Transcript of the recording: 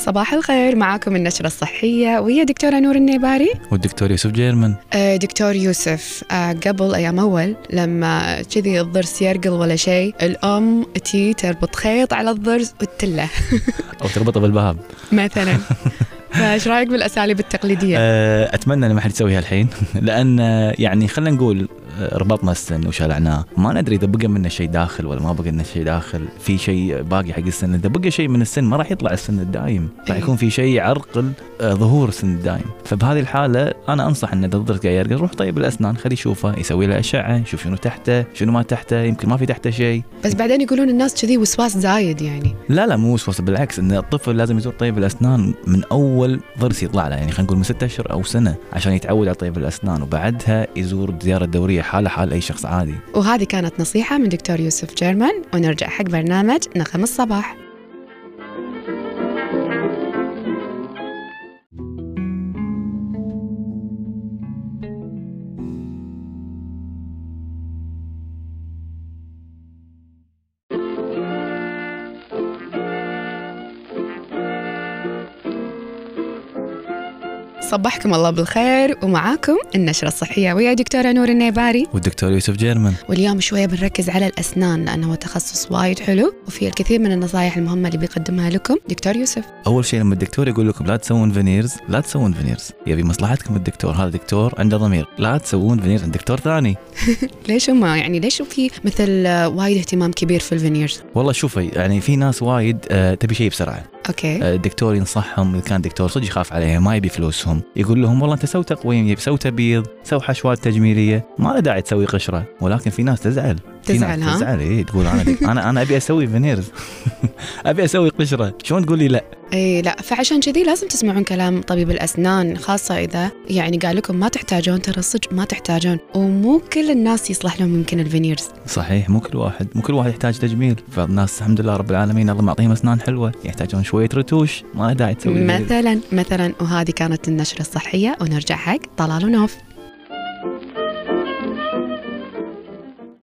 صباح الخير معاكم النشرة الصحية وهي دكتورة نور النيباري. والدكتور يوسف جيرمن. آه، دكتور يوسف آه، قبل أيام أول لما كذي الضرس يرقل ولا شيء الأم تي تربط خيط على الضرس وتله. أو تربطه بالباب مثلا. فايش رأيك بالأساليب التقليدية؟ آه، أتمنى ان ما حد يسويها الحين. لأن آه، يعني خلينا نقول آه، ربطنا السن وشلعناه ما ندري إذا بقى منه شيء داخل ولا ما بقى منه شيء داخل. في شيء باقي حق السن. إذا بقى شيء من السن ما راح يطلع السن الدايم. راح إيه. يكون في شيء يعرقل ظهور السن الدايم. فبهذه الحالة أنا أنصح إن إذا قاعد يرقل روح طيب الأسنان خليه يشوفه يسوي له أشعة يشوف شنو تحته شنو ما تحته يمكن ما في تحته شيء بس بعدين يقولون الناس كذي وسواس زايد يعني. لا لا مو وسوسه بالعكس إن الطفل لازم يزور طيب الأسنان من أول ضرس يطلع له يعني خلينا نقول من ستة أشهر أو سنة عشان يتعود على طيب الأسنان وبعدها يزور زيارة دورية حاله حال أي شخص عادي. وهذه كانت نصيحة من دكتور يوسف جيرمان ونرجع حق برنامج نغم الصباح. صبحكم الله بالخير ومعاكم النشرة الصحية ويا دكتورة نور النيباري. والدكتور يوسف جيرمن واليوم شوية بنركز على الأسنان لأنه هو تخصص وايد حلو وفي الكثير من النصائح المهمة اللي بيقدمها لكم دكتور يوسف. أول شيء لما الدكتور يقول لكم لا تسوون veneers لا تسوون veneers يبي مصلحتكم الدكتور هذا دكتور عنده ضمير. لا تسوون veneers عند دكتور ثاني. ليش هم؟ يعني ليش في مثل وايد اهتمام كبير في ال veneers والله شوفي يعني في ناس وايد آه تبي شيء بسرعة. okay. آه الدكتور ينصحهم إذا كان دكتور صدق يخاف عليهم ما يبي فلوسهم. يقول لهم والله أنت سوي تقويم سوي تبييض سوي حشوات تجميلية ما له داعي تسوي قشرة. ولكن في ناس تزعل. تزعل، ها؟ تزعل اي تقول أنا أنا أنا أبي أسوي veneers أبي أسوي قشرة. شلون تقول لي لا؟ اي لا فعشان كذي لازم تسمعون كلام طبيب الأسنان خاصة إذا يعني قال لكم ما تحتاجون ترى الصدق ما تحتاجون. ومو كل الناس يصلح لهم يمكن ال veneers صحيح مو كل واحد مو كل واحد يحتاج تجميل. فالناس الحمد لله رب العالمين الله معطيهم أسنان حلوة يحتاجون شوية رتوش ما داعي تسوي. مثلا مثلا وهذه كانت النشرة الصحية ونرجع حق طلال ونوف.